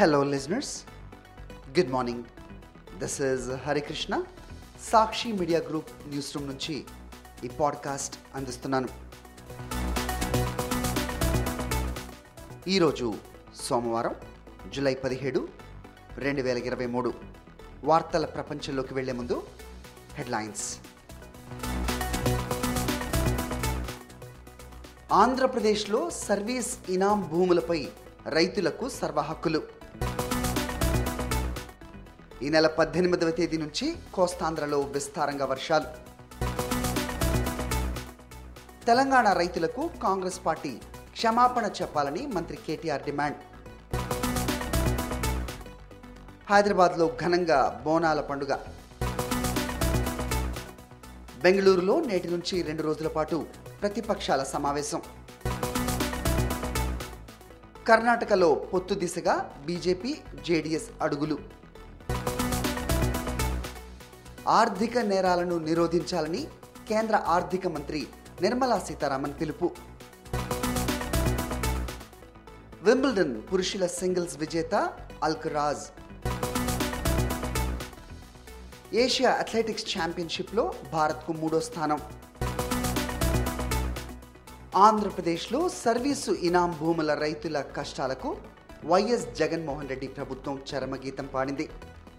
Hello, listeners. Good morning. This is Harikrishna Sakshi media group news room నుంచి ఈ podcast అందిస్తున్నాను ఈరోజు సోమవారం జూలై పదిహేడు రెండు వేల ఇరవై మూడు వార్తల ప్రపంచంలోకి వెళ్ళే ముందు హెడ్లైన్స్ ఆంధ్రప్రదేశ్లో సర్వీస్ ఇనాం భూములపై రైతులకు సర్వహక్కులు హక్కులు ఈ నెల పద్దెనిమిదవ తేదీ నుంచి కోస్తాంధ్రలో విస్తారంగా వర్షాలు. తెలంగాణ రైతులకు కాంగ్రెస్ పార్టీ క్షమాపణ చెప్పాలని మంత్రి కేటీఆర్ డిమాండ్. హైదరాబాద్లో ఘనంగా బోనాల పండుగ. బెంగళూరులో నేటి నుంచి రెండు రోజుల పాటు ప్రతిపక్షాల సమావేశం. కర్ణాటకలో పొత్తు దిశగా బీజేపీ జేడీఎస్ అడుగులు. ఆర్థిక నేరాలను నిరోధించాలని కేంద్ర ఆర్థిక మంత్రి నిర్మలా సీతారామన్ పిలుపు. వింబుల్డన్ పురుషుల సింగిల్స్ విజేత అల్కరాజ్. ఏషియా అథ్లెటిక్స్ ఛాంపియన్షిప్లో భారత్కు మూడో స్థానం. ఆంధ్రప్రదేశ్లో సర్వీసు ఇనాం భూముల రైతుల కష్టాలకు వైఎస్ జగన్మోహన్ రెడ్డి ప్రభుత్వం చరమగీతం పాడింది.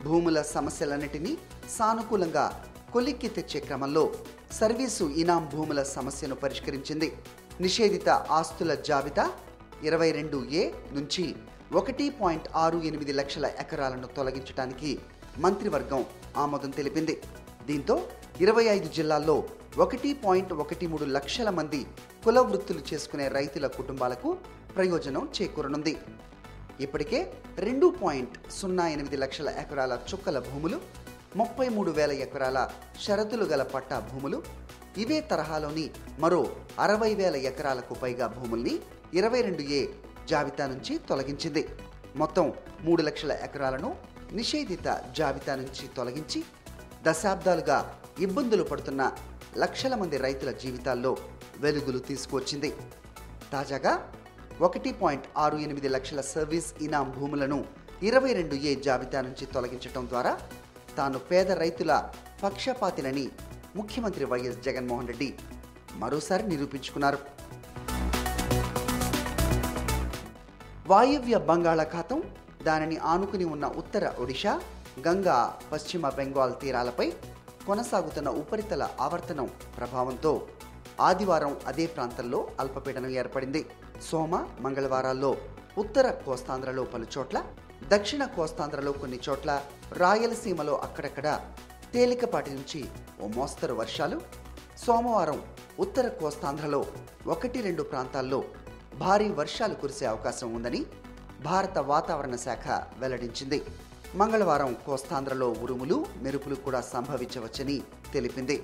భూముల సమస్యలన్నిటినీ సానుకూలంగా కొలిక్కి తెచ్చే క్రమంలో సర్వీసు ఇనాం భూముల సమస్యను పరిష్కరించింది. నిషేధిత ఆస్తుల జాబితా ఇరవై రెండు ఏ నుంచి ఒకటి పాయింట్ ఆరు ఎనిమిది లక్షల ఎకరాలను తొలగించడానికి మంత్రివర్గం ఆమోదం తెలిపింది. దీంతో ఇరవై ఐదు జిల్లాల్లో ఒకటి పాయింట్ ఒకటి మూడు లక్షల మంది కుల వృత్తులు చేసుకునే రైతుల కుటుంబాలకు ప్రయోజనం చేకూరనుంది. ఇప్పటికే రెండు పాయింట్ సున్నా ఎనిమిది లక్షల ఎకరాల చుక్కల భూములు ముప్పై మూడు వేల ఎకరాల షరతులు గల పట్టా భూములు ఇవే తరహాలోని మరో అరవై వేల ఎకరాలకు పైగా భూముల్ని ఇరవై రెండు ఏ జాబితా నుంచి తొలగించింది. మొత్తం మూడు లక్షల ఎకరాలను నిషేధిత జాబితా నుంచి తొలగించి దశాబ్దాలుగా ఇబ్బందులు పడుతున్న లక్షల మంది రైతుల జీవితాల్లో వెలుగులు తీసుకువచ్చింది. తాజాగా ఒకటి పాయింట్ ఆరు ఎనిమిది లక్షల సర్వీస్ ఇనాం భూములను ఇరవై రెండు ఏ జాబితా నుంచి తొలగించడం ద్వారా తాను పేద రైతుల పక్షపాతినని ముఖ్యమంత్రి వైఎస్ జగన్మోహన్ రెడ్డి మరోసారి నిరూపించుకున్నారు. వాయువ్య బంగాళాఖాతం దానిని ఆనుకుని ఉన్న ఉత్తర ఒడిషా గంగా పశ్చిమ బెంగాల్ తీరాలపై కొనసాగుతున్న ఉపరితల ఆవర్తనం ప్రభావంతో ఆదివారం అదే ప్రాంతంలో అల్పపీడనం ఏర్పడింది. సోమ మంగళవారాల్లో ఉత్తర కోస్తాంధ్రలో పలు చోట్ల దక్షిణ కోస్తాంధ్రలో కొన్ని చోట్ల రాయలసీమలో అక్కడక్కడ తేలికపాటి నుంచి ఓ మోస్తరు వర్షాలు. సోమవారం ఉత్తర కోస్తాంధ్రలో ఒకటి రెండు ప్రాంతాల్లో భారీ వర్షాలు కురిసే అవకాశం ఉందని భారత వాతావరణ శాఖ వెల్లడించింది. మంగళవారం కోస్తాంధ్రలో ఉరుములు మెరుపులు కూడా సంభవించవచ్చని తెలిపింది.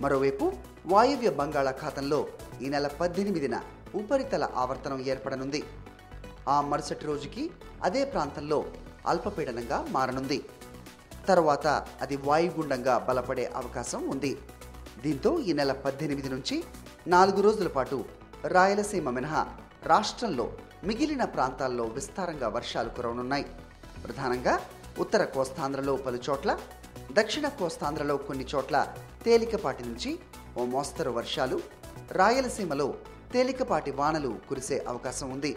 మరోవైపు వాయువ్య బంగాళాఖాతంలో ఈ నెల పద్దెనిమిదిన ఉపరితల ఆవర్తనం ఏర్పడనుంది. ఆ మరుసటి రోజుకి అదే ప్రాంతంలో అల్పపీడనంగా మారనుంది. తర్వాత అది వాయుగుండంగా బలపడే అవకాశం ఉంది. దీంతో ఈ నెల పద్దెనిమిది నుంచి నాలుగు రోజుల పాటు రాయలసీమ మినహా రాష్ట్రంలో మిగిలిన ప్రాంతాల్లో విస్తారంగా వర్షాలు కురవనున్నాయి. ప్రధానంగా ఉత్తర కోస్తాంధ్రలో పలు చోట్ల దక్షిణ కోస్తాంధ్రలో కొన్ని చోట్ల తేలికపాటి నుంచి ఓ మోస్తరు వర్షాలు రాయలసీమలో తేలికపాటి వానలు కురిసే అవకాశం ఉంది.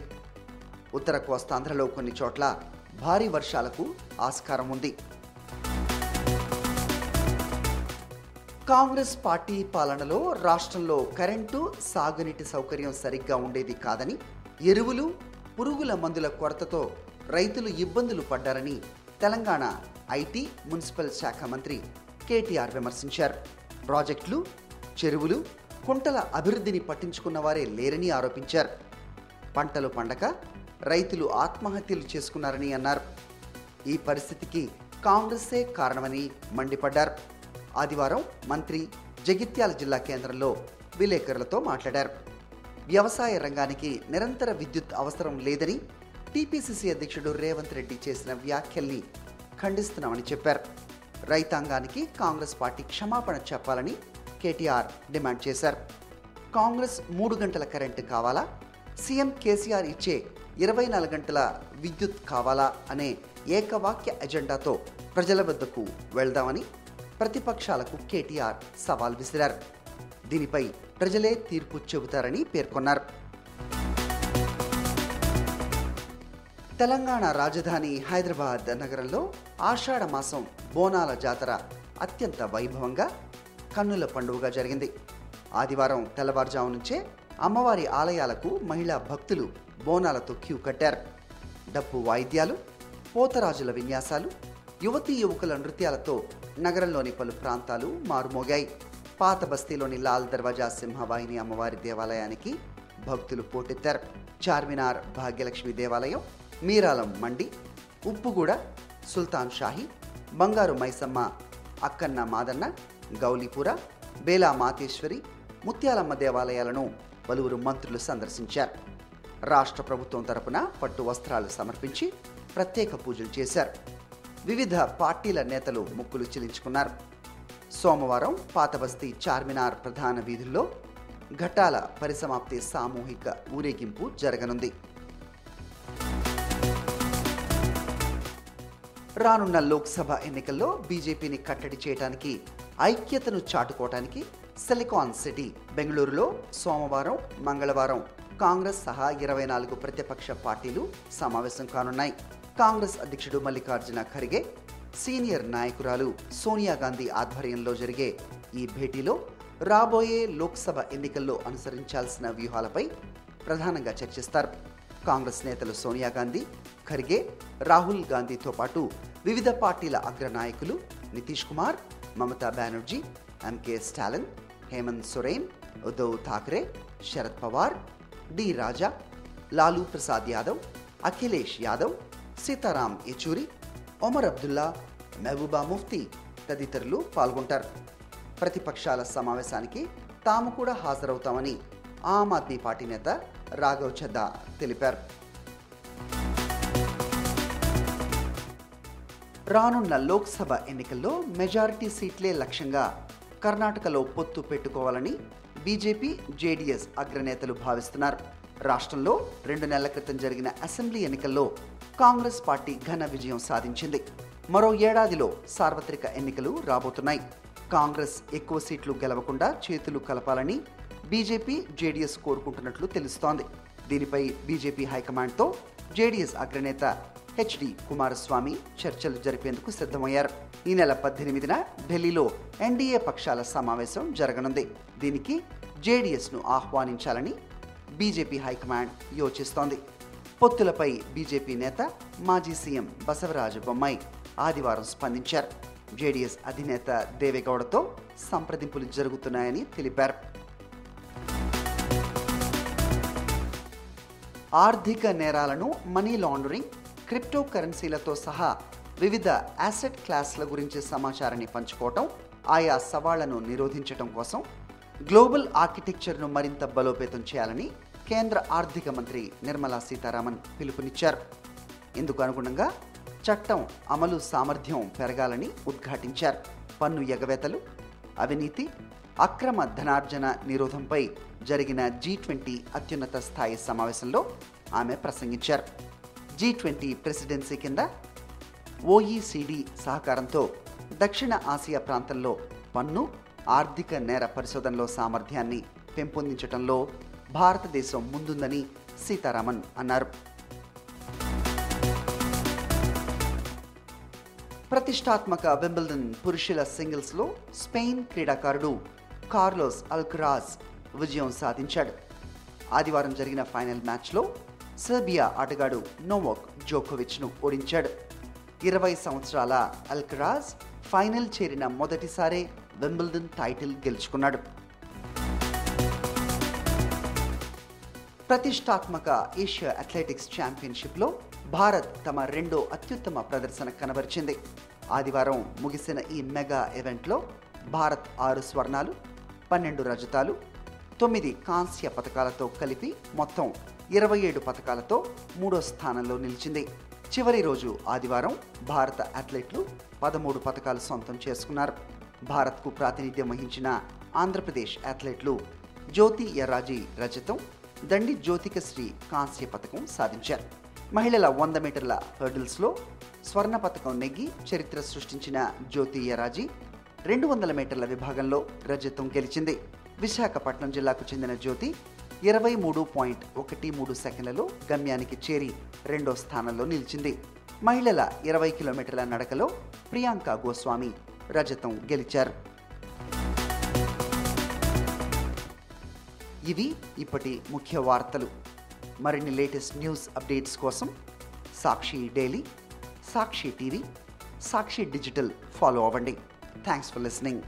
ఉత్తర కోస్తాంధ్రలో కొన్ని చోట్ల భారీ వర్షాలకు ఆస్కారం ఉంది. కాంగ్రెస్ పార్టీ పాలనలో రాష్ట్రంలో కరెంటు సాగునీటి సౌకర్యం సరిగ్గా ఉండేది కాదని ఎరువులు పురుగుల మందుల కొరతతో రైతులు ఇబ్బందులు పడ్డారని తెలంగాణ ఐటీ మున్సిపల్ శాఖ మంత్రి కేటీఆర్ విమర్శించారు. ప్రాజెక్టులు చెరువులు కుంటల అభివృద్ధిని పట్టించుకున్న వారే లేరని ఆరోపించారు. పంటలు పండక రైతులు ఆత్మహత్యలు చేసుకున్నారని అన్నారు. ఈ పరిస్థితికి కాంగ్రెస్సే కారణమని మండిపడ్డారు. ఆదివారం మంత్రి జగిత్యాల జిల్లా కేంద్రంలో విలేకరులతో మాట్లాడారు. వ్యవసాయ రంగానికి నిరంతర విద్యుత్ అవసరం లేదని టీపీసీసీ అధ్యక్షుడు రేవంత్ రెడ్డి చేసిన వ్యాఖ్యల్ని ఖండిస్తున్నామని చెప్పారు. రైతాంగానికి కాంగ్రెస్ పార్టీ క్షమాపణ చెప్పాలని కేటీఆర్ డిమాండ్ చేశారు. కాంగ్రెస్ మూడు గంటల కరెంటు కావాలా? సీఎం కేసీఆర్ ఇచ్చే ఇరవై నాలుగు గంటల విద్యుత్ కావాలా? అనే ఏకవాక్య ఎజెండాతో ప్రజల వద్దకు వెళ్దామని ప్రతిపక్షాలకు కేటీఆర్ సవాల్ విసిరారు. దీనిపై ప్రజలే తీర్పు చెబుతారని పేర్కొన్నారు. తెలంగాణ రాజధాని హైదరాబాద్ నగరంలో ఆషాఢ మాసం బోనాల జాతర అత్యంత వైభవంగా కన్నుల పండుగగా జరిగింది. ఆదివారం తెల్లవారుజాము నుంచే అమ్మవారి ఆలయాలకు మహిళా భక్తులు బోనాలతో క్యూ కట్టారు. డప్పు వాయిద్యాలు పోతరాజుల విన్యాసాలు యువతీ యువకుల నృత్యాలతో నగరంలోని పలు ప్రాంతాలు మారుమోగాయి. పాత బస్తీలోని లాల్ దర్వాజా సింహవాహిని అమ్మవారి దేవాలయానికి భక్తులు పోటెత్తారు. చార్మినార్ భాగ్యలక్ష్మి దేవాలయం మీరాలం మండి ఉప్పుగూడ సుల్తాన్ షాహి బంగారు మైసమ్మ అక్కన్న మాదన్న గౌలీపుర బేలా మాతేశ్వరి ముత్యాలమ్మ దేవాలయాలను పలువురు మంత్రులు సందర్శించారు. రాష్ట్ర ప్రభుత్వం తరపున పట్టు వస్త్రాలు సమర్పించి ప్రత్యేక పూజలు చేశారు. వివిధ పార్టీల నేతలు ముక్కులు చెల్లించుకున్నారు సోమవారం పాతబస్తీ చార్మినార్ ప్రధాన వీధుల్లో ఘటాల పరిసమాప్తి సామూహిక ఊరేగింపు జరగనుంది. రానున్న లోక్సభ ఎన్నికల్లో బీజేపీని కట్టడి చేయడానికి ఐక్యతను చాటుకోవటానికి సిలికాన్ సిటీ బెంగళూరులో సోమవారం మంగళవారం కాంగ్రెస్ సహా ఇరవై నాలుగు ప్రతిపక్ష పార్టీలు సమావేశం కానున్నాయి. కాంగ్రెస్ అధ్యక్షుడు మల్లికార్జున ఖర్గే సీనియర్ నాయకురాలు సోనియా గాంధీ ఆధ్వర్యంలో జరిగే ఈ భేటీలో రాబోయే లోక్సభ ఎన్నికల్లో అనుసరించాల్సిన వ్యూహాలపై ప్రధానంగా చర్చిస్తారు. కాంగ్రెస్ నేతలు సోనియా గాంధీ ఖర్గే రాహుల్ గాంధీతో పాటు వివిధ పార్టీల అగ్ర నాయకులు నితీష్ కుమార్ మమతా బెనర్జీ ఎంకే స్టాలిన్ హేమంత్ సొరేన్ ఉద్ధవ్ ఠాక్రే శరద్ పవార్ డి రాజా లాలూ ప్రసాద్ యాదవ్ అఖిలేష్ యాదవ్ సీతారాం యెచూరి ఒమర్ అబ్దుల్లా మెహబూబా ముఫ్తీ తదితరులు పాల్గొంటారు. ప్రతిపక్షాల సమావేశానికి తాము కూడా హాజరవుతామని ఆమ్ ఆద్మీ పార్టీ నేత రాఘవ్ చద్దా తెలిపారు. రానున్న లోక్సభ ఎన్నికల్లో మెజారిటీ సీట్లే లక్ష్యంగా కర్ణాటకలో పొత్తు పెట్టుకోవాలని బీజేపీ జేడీఎస్ అగ్రనేతలు భావిస్తున్నారు. రాష్ట్రంలో రెండు నెలల క్రితం జరిగిన అసెంబ్లీ ఎన్నికల్లో కాంగ్రెస్ పార్టీ ఘన విజయం సాధించింది. మరో ఏడాదిలో సార్వత్రిక ఎన్నికలు రాబోతున్నాయి. కాంగ్రెస్ ఎక్కువ సీట్లు గెలవకుండా చేతులు కలపాలని బీజేపీ జేడీఎస్ కోరుకుంటున్నట్లు తెలుస్తోంది. దీనిపై బీజేపీ హైకమాండ్తో జేడీఎస్ అగ్రనేత హెచ్డి కుమారస్వామి చర్చలు జరిపేందుకు సిద్ధమయ్యారు. ఈ నెల పద్దెనిమిదిన ఢిల్లీలో ఎన్డీఏ పక్షాల సమావేశం జరగనుంది. దీనికి జేడీఎస్ను ఆహ్వానించాలని బీజేపీ హైకమాండ్ యోచిస్తోంది. పొత్తులపై బీజేపీ నేత మాజీ సీఎం బసవరాజ బొమ్మాయి ఆదివారం స్పందించారు. జేడీఎస్ అధినేత దేవేగౌడతో సంప్రదింపులు జరుగుతున్నాయని తెలిపారు. ఆర్థిక నేరాలను మనీ లాండరింగ్ క్రిప్టో కరెన్సీలతో సహా వివిధ యాసెట్ క్లాస్ల గురించి సమాచారాన్ని పంచుకోవటం ఆయా సవాళ్ళను నిరోధించటం కోసం గ్లోబల్ ఆర్కిటెక్చర్ను మరింత బలోపేతం చేయాలని కేంద్ర ఆర్థిక మంత్రి నిర్మలా సీతారామన్ పిలుపునిచ్చారు. ఇందుకు అనుగుణంగా చట్టం అమలు సామర్థ్యం పెరగాలని ఉద్ఘాటించారు. పన్ను ఎగవేతలు అవినీతి అక్రమ ధనార్జన నిరోధంపై జరిగిన జీ ట్వంటీ అత్యున్నత స్థాయి సమావేశంలో ఆమె ప్రసంగించారు. జీ ట్వంటీ ప్రెసిడెన్సీ కింద ఓఈసిడి సహకారంతో దక్షిణ ఆసియా ప్రాంతంలో పన్ను ఆర్థిక నేర పరిశోధనలో సామర్థ్యాన్ని పెంపొందించడంలో భారతదేశం ముందుందని సీతారామన్ అన్నారు. ప్రతిష్టాత్మక వింబల్డన్ పురుషుల సింగిల్స్లో స్పెయిన్ క్రీడాకారుడు కార్లోస్ అల్క్రాజ్ విజయం సాధించాడు. ఆదివారం జరిగిన ఫైనల్ మ్యాచ్లో సెర్బియా ఆటగాడు నోవోక్ జోకోవిచ్ను ఓడించాడు. ఇరవై సంవత్సరాల అల్కరాజ్ ఫైనల్ చేరిన మొదటిసారే వింబుల్డన్ టైటిల్ గెలుచుకున్నాడు. ప్రతిష్టాత్మక ఏషియా అథ్లెటిక్స్ ఛాంపియన్షిప్లో భారత్ తమ రెండో అత్యుత్తమ ప్రదర్శన కనబరిచింది. ఆదివారం ముగిసిన ఈ మెగా ఈవెంట్లో భారత్ ఆరు స్వర్ణాలు పన్నెండు రజతాలు తొమ్మిది కాంస్య పథకాలతో కలిపి మొత్తం ఇరవై ఏడు పథకాలతో మూడో స్థానంలో నిలిచింది. చివరి రోజు ఆదివారం భారత అథ్లెట్లు పదమూడు పథకాలు సొంతం చేసుకున్నారు. భారత్కు ప్రాతినిధ్యం వహించిన ఆంధ్రప్రదేశ్ అథ్లెట్లు జ్యోతి ఎర్రాజీ రజతం దండి జ్యోతికశ్రీ కాంస్య పథకం సాధించారు. మహిళల వంద మీటర్ల హర్డిల్స్లో స్వర్ణ పథకం నెగ్గి చరిత్ర సృష్టించిన జ్యోతి యరాజీ రెండు వందల మీటర్ల విభాగంలో రజతం గెలిచింది. విశాఖపట్నం జిల్లాకు చెందిన జ్యోతి ఇరవై మూడు పాయింట్ ఒకటి మూడు సెకండ్లలో గమ్యానికి చేరి రెండో స్థానంలో నిలిచింది. మహిళల ఇరవై కిలోమీటర్ల నడకలో ప్రియాంక గోస్వామి రజతం గెలిచారు. ఇవి ఇప్పటి ముఖ్య వార్తలు. మరిన్ని లేటెస్ట్ న్యూస్ అప్డేట్స్ కోసం Sakshi daily Sakshi TV Sakshi digital follow అవ్వండి. Thanks for listening.